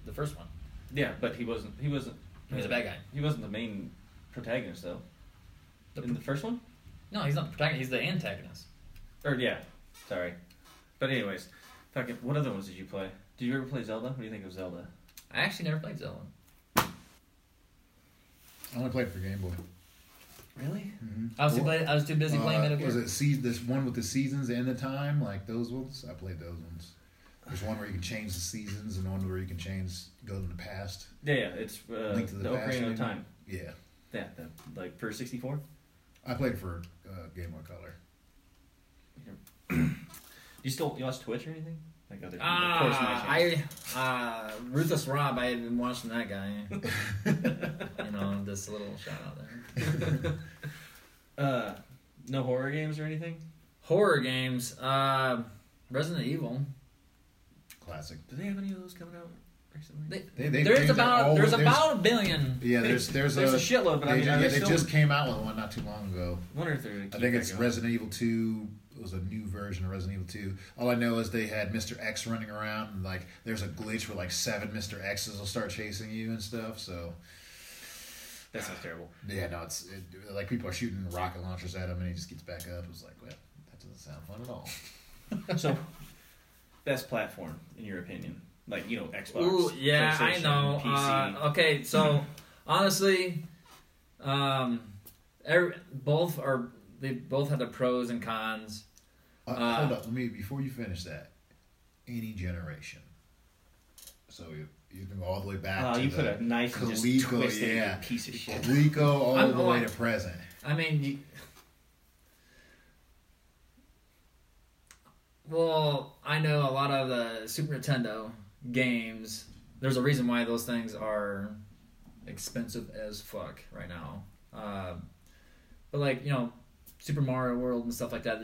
the first one. Yeah, but he wasn't. He wasn't. He was a bad guy. He wasn't the main protagonist though. The In the first one? No, he's not the protagonist. He's the antagonist. Or yeah, sorry. But anyways, fucking. What other ones did you play? Did you ever play Zelda? What do you think of Zelda? I actually never played Zelda. I only played it for Game Boy. Really? Mm-hmm. I was too, play, I was too busy playing Metal Gear. Was it see this one with the seasons and the time, like those ones? I played those ones. There's one where you can change the seasons, and one where you can change go to the past. Yeah, yeah. It's uh, Link to the the Past, Ocarina maybe? of Time. Yeah, Yeah, the, like for sixty four. I played for uh, Game Boy Color. *clears throat* You still you watch Twitch or anything? Like other Ah, of course, my. I uh, Ruthless Rob. I had been watching that guy. *laughs* you know, just a little shout out there. *laughs* uh, no horror games or anything. Horror games. Uh, Resident Evil. Classic. Do they have any of those coming out recently? They, They- they- there's about all- there's there's- about a billion. Yeah, there's *laughs* there's, There's a, a shitload, but they, I mean, ju- are yeah, they they still- just came out with one not too long ago. wonder if they're. I think it's going. Resident Evil Two. It was a new version of Resident Evil Two. All I know is they had Mr. X running around, and like there's a glitch where like seven Mr. X's will start chasing you and stuff. So That sounds terrible. yeah, no, it's it, like people are shooting rocket launchers at him, and he just gets back up. It was like, well, that doesn't sound fun at all. So, *laughs* best platform in your opinion? Like you know, Xbox. Ooh, yeah, I know. PC. Uh, okay, so honestly, um, every, both are they both have their pros and cons. Uh, Uh, hold up, let me before you finish that. Any generation. So you, you can go all the way back. Oh, to you the put a knife and just Coleco, twist it, yeah. piece of shit. Coleco all I'm- the way to present. I mean, you, well, I know a lot of the Super Nintendo games. There's a reason why those things are expensive as fuck right now. Uh, but like you know, Super Mario World and stuff like that.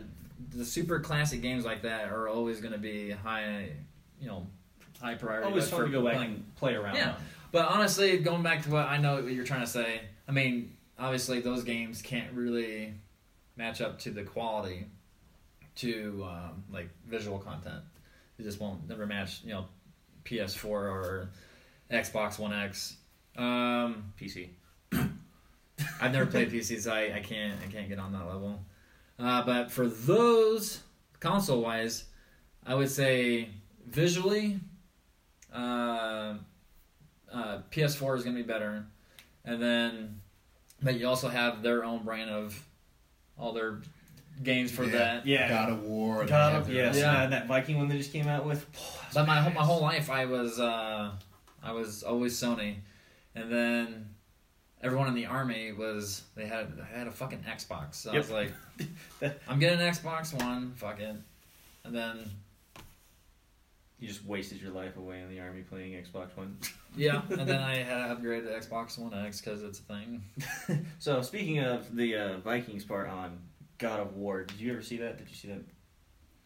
The super classic games like that are always going to be high, you know, high priority. Always fun to go back playing- and play around. Yeah. on. But honestly, going back to what I know what you're trying to say, I mean, obviously those games can't really match up to the quality to um, like visual content. They just won't never match, you know, PS4 or Xbox One X. Um, PC. *coughs* I've never played PC, so I, I can't I can't get on that level. Uh, but for those console wise, I would say visually, uh, uh, PS4 is going to be better, and then but you also have their own brand of all their games for Yeah. that. Yeah. God of War. and God they of have their- yes, Yeah. uh, that Viking one they just came out with. But my whole, my whole life, I was uh, I was always Sony, and then everyone in the army was they had they had a fucking Xbox. So I was like, *laughs* I'm getting an Xbox One, fuck it, and then You just wasted your life away in the army playing Xbox One. *laughs* yeah, and then I *laughs* had to upgrade to Xbox One X because it's a thing. So speaking of the uh, Vikings part on God of War, did you ever see that? Did you see that?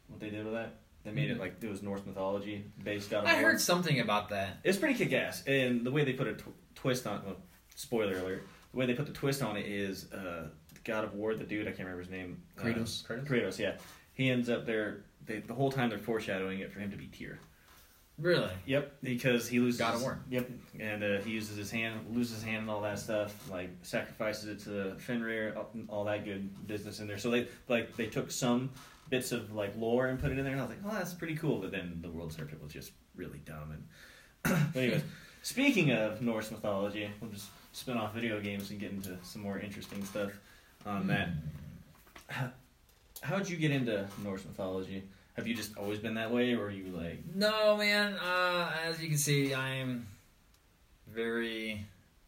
What they did with that? They made it like it was Norse mythology based God of Mm-hmm. I War. heard something about that. It's pretty kick ass, and the way they put a tw- twist on. Well, spoiler alert. The way they put the twist on it is uh, God of War, the dude I can't remember his name. uh, Kratos. Kratos? Kratos, yeah. He ends up there. they, the whole time they're foreshadowing it for him to be Tyr. Really? Yep, because he loses. God of War. Yep, and uh, he uses his hand, loses his hand, and all that stuff. Like sacrifices it to the Fenrir, all- all that good business in there. So they like they took some bits of like lore and put it in there, and I was like, oh, that's pretty cool. But then the world serpent was just really dumb. And *clears throat* but anyways, speaking of Norse mythology, we'll just spin off video games and get into some more interesting stuff on that. How, how'd you get into Norse mythology? Have you just always been that way, or are you like? No, man. Uh, as you can see, I'm very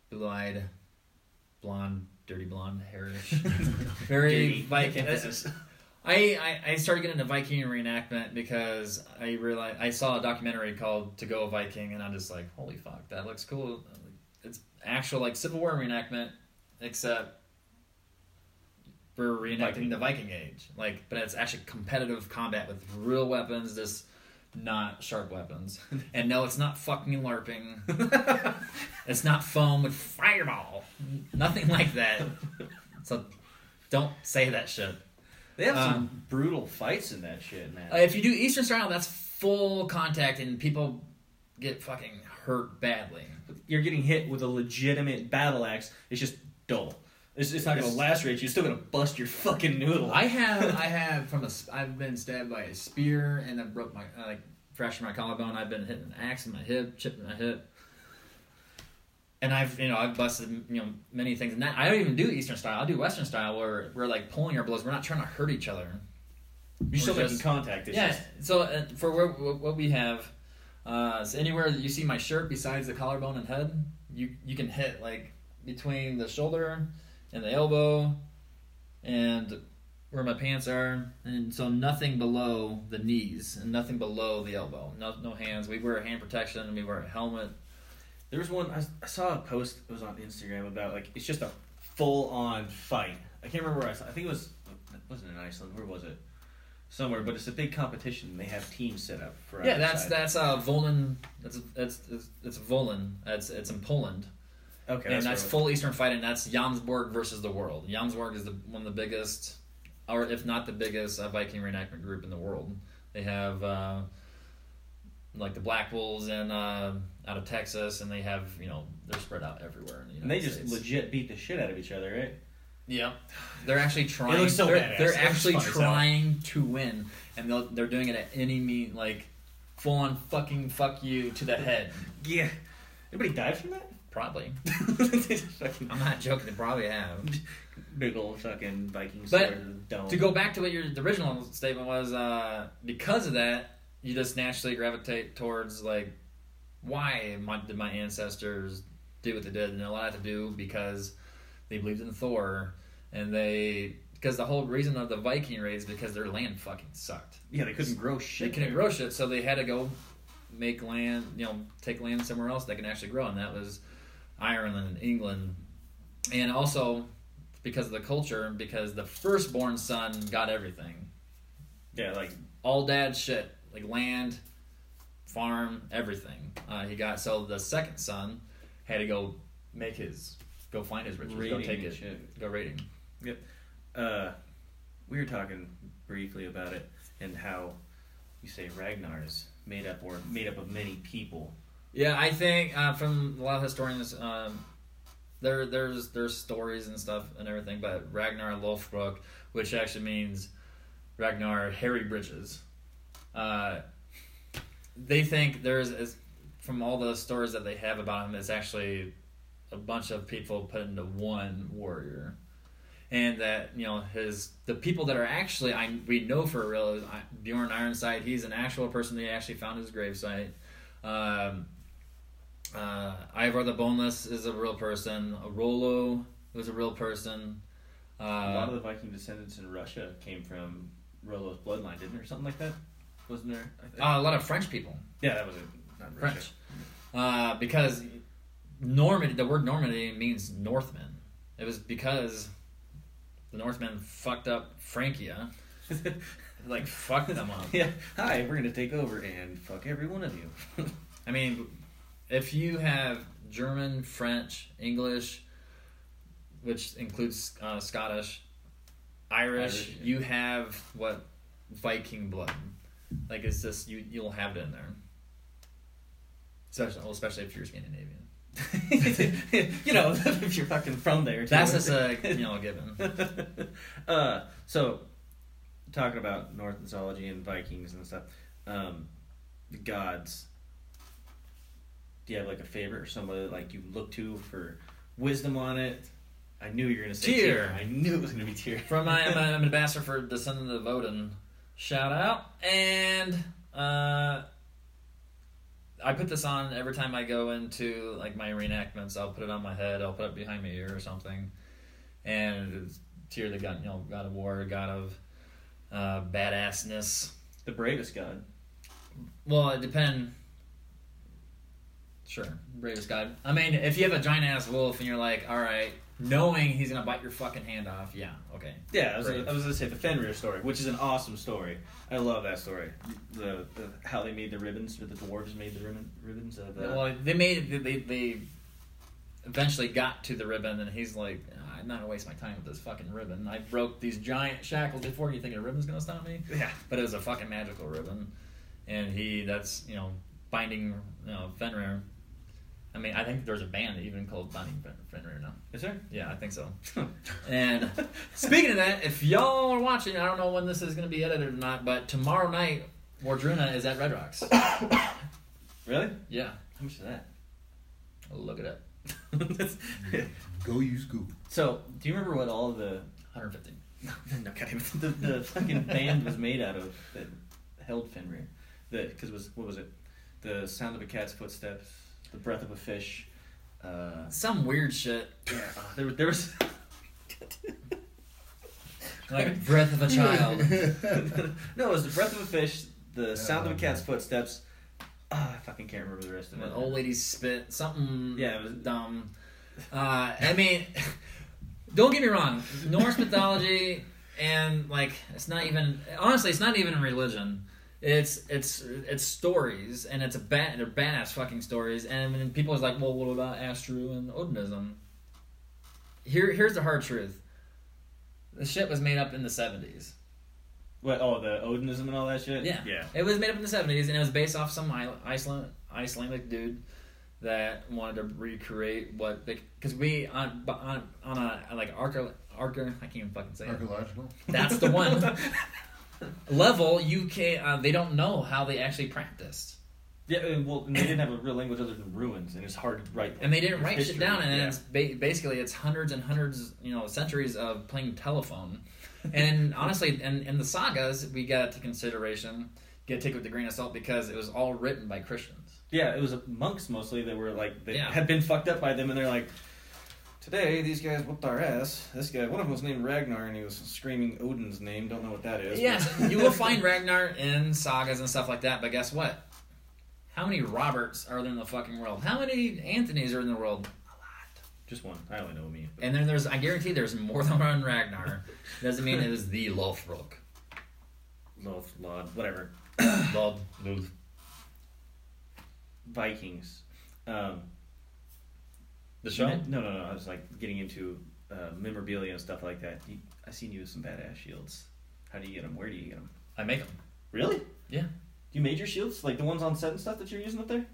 blue-eyed, blonde, dirty blonde, hairish. *laughs* very Viking. *laughs* I, I, I started getting into Viking reenactment because I realized I saw a documentary called "To Go a Viking" and I'm just like, holy fuck, that looks cool. Actual like Civil War reenactment, except we're reenacting Viking. the Viking Age. Like, but it's actually competitive combat with real weapons, just not sharp weapons. *laughs* and no, it's not fucking LARPing. *laughs* it's not foam with fireball. Nothing like that. *laughs* So don't say that shit. They have some Um, brutal fights in that shit, man. Uh, if you do Eastern style, that's full contact, and people get fucking hurt badly. You're getting hit with a legitimate battle axe. It's just dull. It's, it's not going to lacerate you. It's still going to bust your fucking noodle. I *laughs* have, I have from a I've been stabbed by a spear, and I broke my, uh, like, fractured my collarbone. I've been hitting an axe in my hip, chipped in my hip, and I've, you know, I've busted, you know, many things. And that, I don't even do Eastern style. I do Western style, where we're like pulling our blows. We're not trying to hurt each other. You're still making contact. It's yeah. So uh, for where, what we have, uh, so anywhere that you see my shirt besides the collarbone and head, you you can hit like between the shoulder and the elbow, and where my pants are, and so nothing below the knees and nothing below the elbow. No no hands. We wear hand protection. and We wear a helmet. there was one, I, I saw a post, it was on Instagram about, like, it's just a full on fight. I can't remember where I saw I think it was, it wasn't in Iceland. Where was it? Somewhere, but it's a big competition. They have teams set up for Yeah, that's that's uh Wolin. That's that's it's, it's Wolin. It's it's in Poland. Okay, and that's it full Eastern fighting. That's Jomsborg versus the world. Jomsborg is the, one of the biggest, or if not the biggest, uh, Viking reenactment group in the world. They have uh, like the Black Wolves and uh, out of Texas, and they have you know they're spread out everywhere. In the. And they just States. legit beat the shit out of each other, right? Yeah, they're actually trying. looks so they're badass. they're It looks actually fun trying to win, and they'll, they're doing it at any mean like full on fucking fuck you to the head. Yeah. Anybody died from that? Probably. *laughs* I'm not joking. They probably have. big old fucking Viking But sword in the dome. To go back to what your the original statement was, uh, because of that, you just naturally gravitate towards like, why my, did my ancestors do what they did? And a lot to do because they believed in Thor, and they because the whole reason of the Viking raids because their land fucking sucked. yeah, they couldn't grow shit. They couldn't grow shit, so they had to go make land, you know, take land somewhere else that can actually grow, and that was Ireland and England, and also because of the culture, because the firstborn son got everything, Yeah, like all dad's shit, like land, farm, everything. Uh, he got so the second son had to go make his, go find his riches, go take it, shit. go raiding. uh, we were talking briefly about it and how you say Ragnar is made up or made up of many people. Yeah, I think uh, from a lot of historians, um, there there's there's stories and stuff and everything, but Ragnar Lothbrok, which actually means Ragnar Hairy Bridges, uh, they think there's from all the stories that they have about him, it's actually a bunch of people put into one warrior. And that you know his the people that are actually I we know for real is Bjorn Ironside. He's an actual person. They actually found his gravesite. Um, uh, Ivar the Boneless is a real person. Rollo was a real person. Uh, a lot of the Viking descendants in Russia came from Rollo's bloodline, didn't there? Something like that, wasn't there? Uh, a lot of French people, yeah, that was it. Not French, uh, because Normandy. The word Normandy means Northmen. It was because the Northmen fucked up Francia, *laughs* like fucked them up. *laughs* yeah. Hi, we're gonna take over and fuck every one of you. *laughs* I mean, if you have German, French, English, which includes uh, Scottish, Irish, Irish, yeah. you have what Viking blood. Like it's just you you'll have it in there. Especially, well, especially if you're Scandinavian. *laughs* you know, *laughs* if you're fucking from there. Too. That's just a you know given. *laughs* uh, so, talking about Norse mythology and Vikings and stuff, um, the gods. Do you have like a favorite or somebody that, like you look to for wisdom on it? I knew you were gonna say Tyr. Tyr. I knew it was gonna be Tyr. From my, I'm, an ambassador for Descendant of the Odin. Shout out. And uh, I put this on every time I go into like my reenactments. I'll put it on my head. I'll put it behind my ear or something. And it's Tyr, the god, you know, god of war, god of uh, badassness. the bravest god. Well, it depends. Sure, bravest god. I mean, if you have a giant ass wolf and you're like, all right, knowing he's gonna bite your fucking hand off, yeah, okay. Yeah, I was, Brave. I was gonna say the Fenrir story, which is an awesome story. I love that story. The, the how they made the ribbons, the dwarves made the ribbon, ribbons of the. Well, they made they, they they eventually got to the ribbon, and he's like, "Ah, "I'm not gonna waste my time with this fucking ribbon. I broke these giant shackles before. You think a ribbon's gonna stop me?" yeah, But it was a fucking magical ribbon, and he that's you know binding you know Fenrir. I mean, I think there's a band even called Binding Fen- Fenrir now. is there? Yeah, I think so. *laughs* And speaking of that, if y'all are watching, I don't know when this is going to be edited or not, but tomorrow night, Wardruna is at Red Rocks. *coughs* really? Yeah, How much is that? look it up. *laughs* Go use Google. so, do you remember what all the 150. *laughs* no, God damn it, the, the fucking band was made out of that held Fenrir? The because it was what was it? The sound of a cat's footsteps, the breath of a fish. Uh, Some weird shit. yeah, uh, there, was- there was. *laughs* Like breath of a child. *laughs* no, it was the breath of a fish, the sound of a cat's footsteps. Ah, I fucking can't remember the rest of When it. old ladies spit. Something Yeah, it was- dumb. Uh, I mean, *laughs* don't get me wrong. Norse mythology and like it's not even honestly it's not even a religion. It's it's it's stories and it's a bad they're badass fucking stories and when people is like well what about Asatru and Odinism? Here here's the hard truth. The shit was made up in the seventies. What? Oh, the Odinism and all that shit. Yeah. yeah. It was made up in the seventies, and it was based off some Iceland Icelandic dude that wanted to recreate what they because we on on on a like archer archer I can't even fucking say it. Archaeological. That's the one *laughs* level you can uh, they don't know how they actually practiced, Yeah, and, well, and they didn't have a real language other than runes, and it's hard to write. and they didn't write history. shit down, and yeah. it's ba- basically it's hundreds and hundreds you know centuries of playing telephone, *laughs* and honestly, in, in the sagas we got to consideration. Get to take with a grain of salt because it was all written by Christians. Yeah, it was monks mostly that were like they Yeah. had been fucked up by them, and they're like, today these guys whooped our ass. This guy, one of them was named Ragnar, and he was screaming Odin's name. Don't know what that is. Yes, you will find *laughs* Ragnar in sagas and stuff like that, but guess what? How many Roberts are there in the fucking world? How many Anthonys are in the world? A lot. just one. I only know me. but- And then there's, I guarantee there's more than one Ragnar. Doesn't mean it was the Lothbrok. Loth, Lod, whatever. *coughs* Lod. Lod. Vikings. Um, The show? No, no, no. I was like getting into uh, memorabilia and stuff like that. You, I seen you with some badass shields. How do you get them? Where do you get them? I make them. Really? Yeah. You made your shields, like the ones on set and stuff that you're using up there.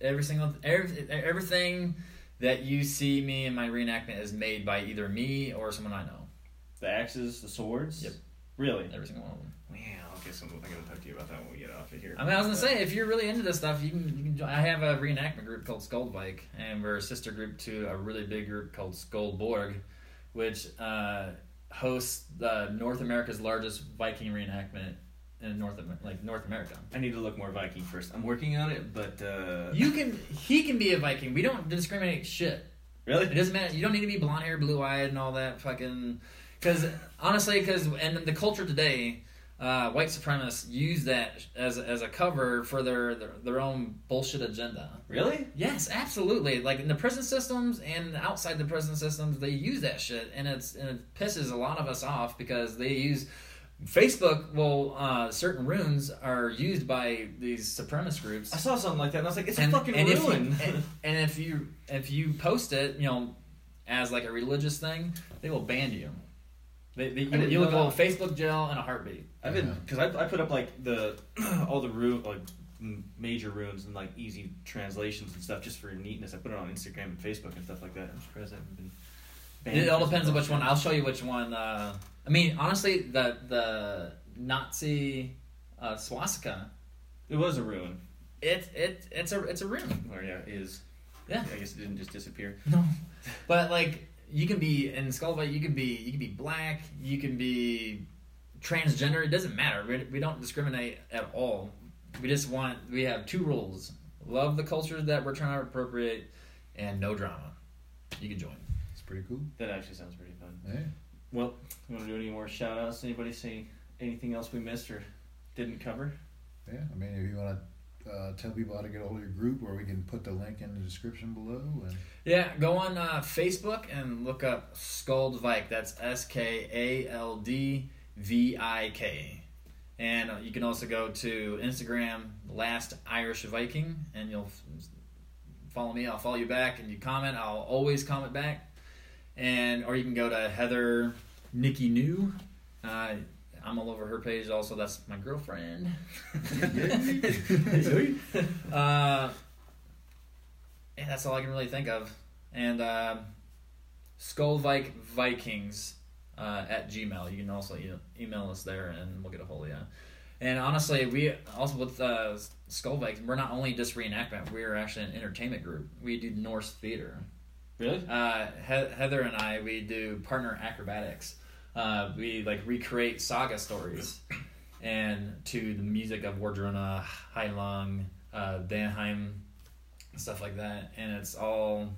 Every single, every, everything that you see me in my reenactment is made by either me or someone I know. The axes, the swords. Yep. Really? Every single one of them. Wow. Okay, so I'm gonna talk to you about that when we of here. I mean, I was gonna say, if you're really into this stuff, you can. You can join. I have a reenactment group called Skaldvik, and we're a sister group to a really big group called Skuldborg, which uh, hosts uh, North America's largest Viking reenactment in North like North America. I need to look more Viking first. I'm working on it, but uh, You can. He can be a Viking. We don't discriminate shit. really? It doesn't matter. You don't need to be blonde hair, blue eyed, and all that fucking. Because honestly, because and the culture today, uh, white supremacists use that as as a cover for their, their their own bullshit agenda. Really? Yes, absolutely. Like in the prison systems and outside the prison systems, they use that shit, and it's and it pisses a lot of us off because they use. Facebook, well, uh, certain runes are used by these supremacist groups I saw something like that, and I was like, it's and, a fucking and if you, rune. and, *laughs* and if you if you post it, you know, as like a religious thing, they will ban you. They, they, you, you look a little Facebook gel and a heartbeat. I've been because I, I put up like the *clears throat* all the rune like major runes and like easy translations and stuff just for neatness. I put it on Instagram and Facebook and stuff like that. I'm surprised I haven't been. banned It all depends on which one. I'll show you which one. Uh, I mean, honestly, the the Nazi uh, swastika. It was a rune, It it it's a it's a rune. or yeah, is. Yeah. I guess it didn't just disappear. No, *laughs* but like you can be in Skaldvik. You can be you can be black. You can be transgender. It doesn't matter. We, we don't discriminate at all. We just want we have two rules: love the culture that we're trying to appropriate, and no drama. You can join. It's pretty cool. That actually sounds pretty fun. Yeah. Well, you want to do any more shout outs? Anybody say anything else we missed or didn't cover? Yeah. I mean, if you want to uh, tell people how to get a hold of your group, or we can put the link in the description below. And Yeah, go on uh, Facebook and look up Skald Vik. That's S K A L D V I K. And uh, you can also go to Instagram, Last Irish Viking, and you'll follow me. I'll follow you back, and you comment. I'll always comment back. And or you can go to Heather Nikki New. Uh, I'm all over her page. Also, that's my girlfriend. *laughs* *laughs* uh, yeah, that's all I can really think of. And uh, Skaldvik Vikings uh, at Gmail. You can also e- email us there, and we'll get a hold of you. And honestly, we also with uh, Skaldviks, we're not only just reenactment. We're actually an entertainment group. We do Norse theater. Really? Uh, he- Heather and I, we do partner acrobatics. Uh, we like recreate saga stories, and to the music of Wardruna, Heilung, uh, Danheim, stuff like that. And it's all,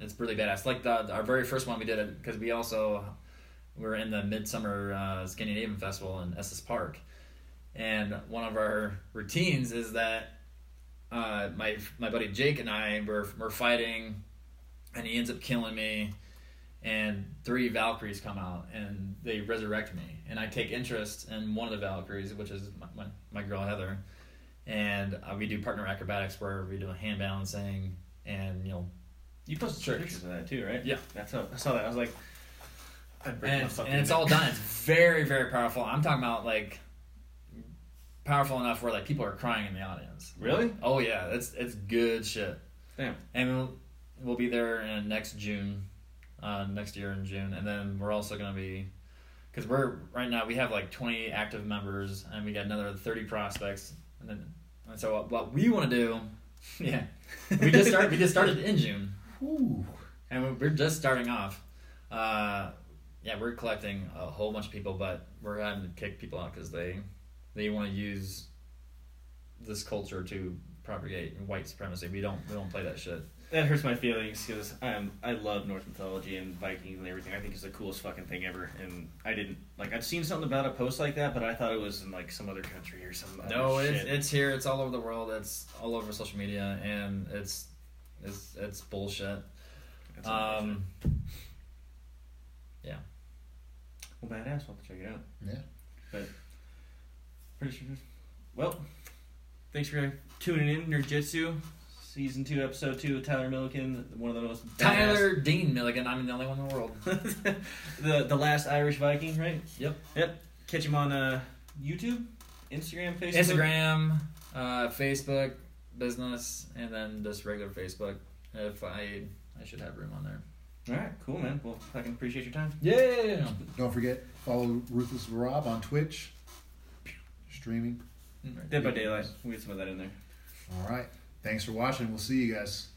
it's really badass. Like the our very first one we did it because we also we were in the Midsummer uh, Scandinavian Festival in Estes Park, and one of our routines is that uh, my my buddy Jake and I were were fighting and he ends up killing me and three valkyries come out and they resurrect me and i take interest in one of the valkyries which is my, my, my girl heather and uh, we do partner acrobatics where we do a hand balancing and you know You posted Sure. pictures of that too, right? Yeah. That's how I saw that. I was like, and, and it's all done it's very very powerful i'm talking about like powerful enough where like people are crying in the audience Really? oh yeah it's it's good shit Damn. and we'll, we'll be there in next June, uh, next year in June, and then we're also gonna be, because we're right now we have like twenty active members, and we got another thirty prospects, and then and so what, what we want to do, *laughs* yeah, we just started we just started in June, Whew. and we're- we're just starting off. Uh, yeah, we're collecting a whole bunch of people, but we're having to kick people out because they they want to use this culture to propagate white supremacy. We don't we don't play that shit. That hurts my feelings because um, I love Norse mythology and Vikings and everything. I think it's the coolest fucking thing ever. And I didn't like I'd seen something about a post like that, but I thought it was in like some other country or some other No, it's, shit. it's here. It's all over the world. It's all over social media, and it's it's it's bullshit. Unfortunate. Um, well, badass. I'll have to check it out. Yeah. But pretty sure. Well, thanks for tuning in, Nerdjitsu. Season 2, Episode 2 with Tyler Milliken, one of the most badass- Tyler Dean Milligan. I'm the only one in the world. *laughs* the the last Irish Viking, right? Yep. Yep. Catch him on uh, YouTube, Instagram, Facebook. Instagram, uh, Facebook, business, and then just regular Facebook. If I I should have room on there. All right, cool, man. Well, I can appreciate your time. Yeah. Don't forget, follow Ruthless Rob on Twitch. Streaming. Dead by Daylight. We'll get some of that in there. All right. Thanks for watching. We'll see you guys.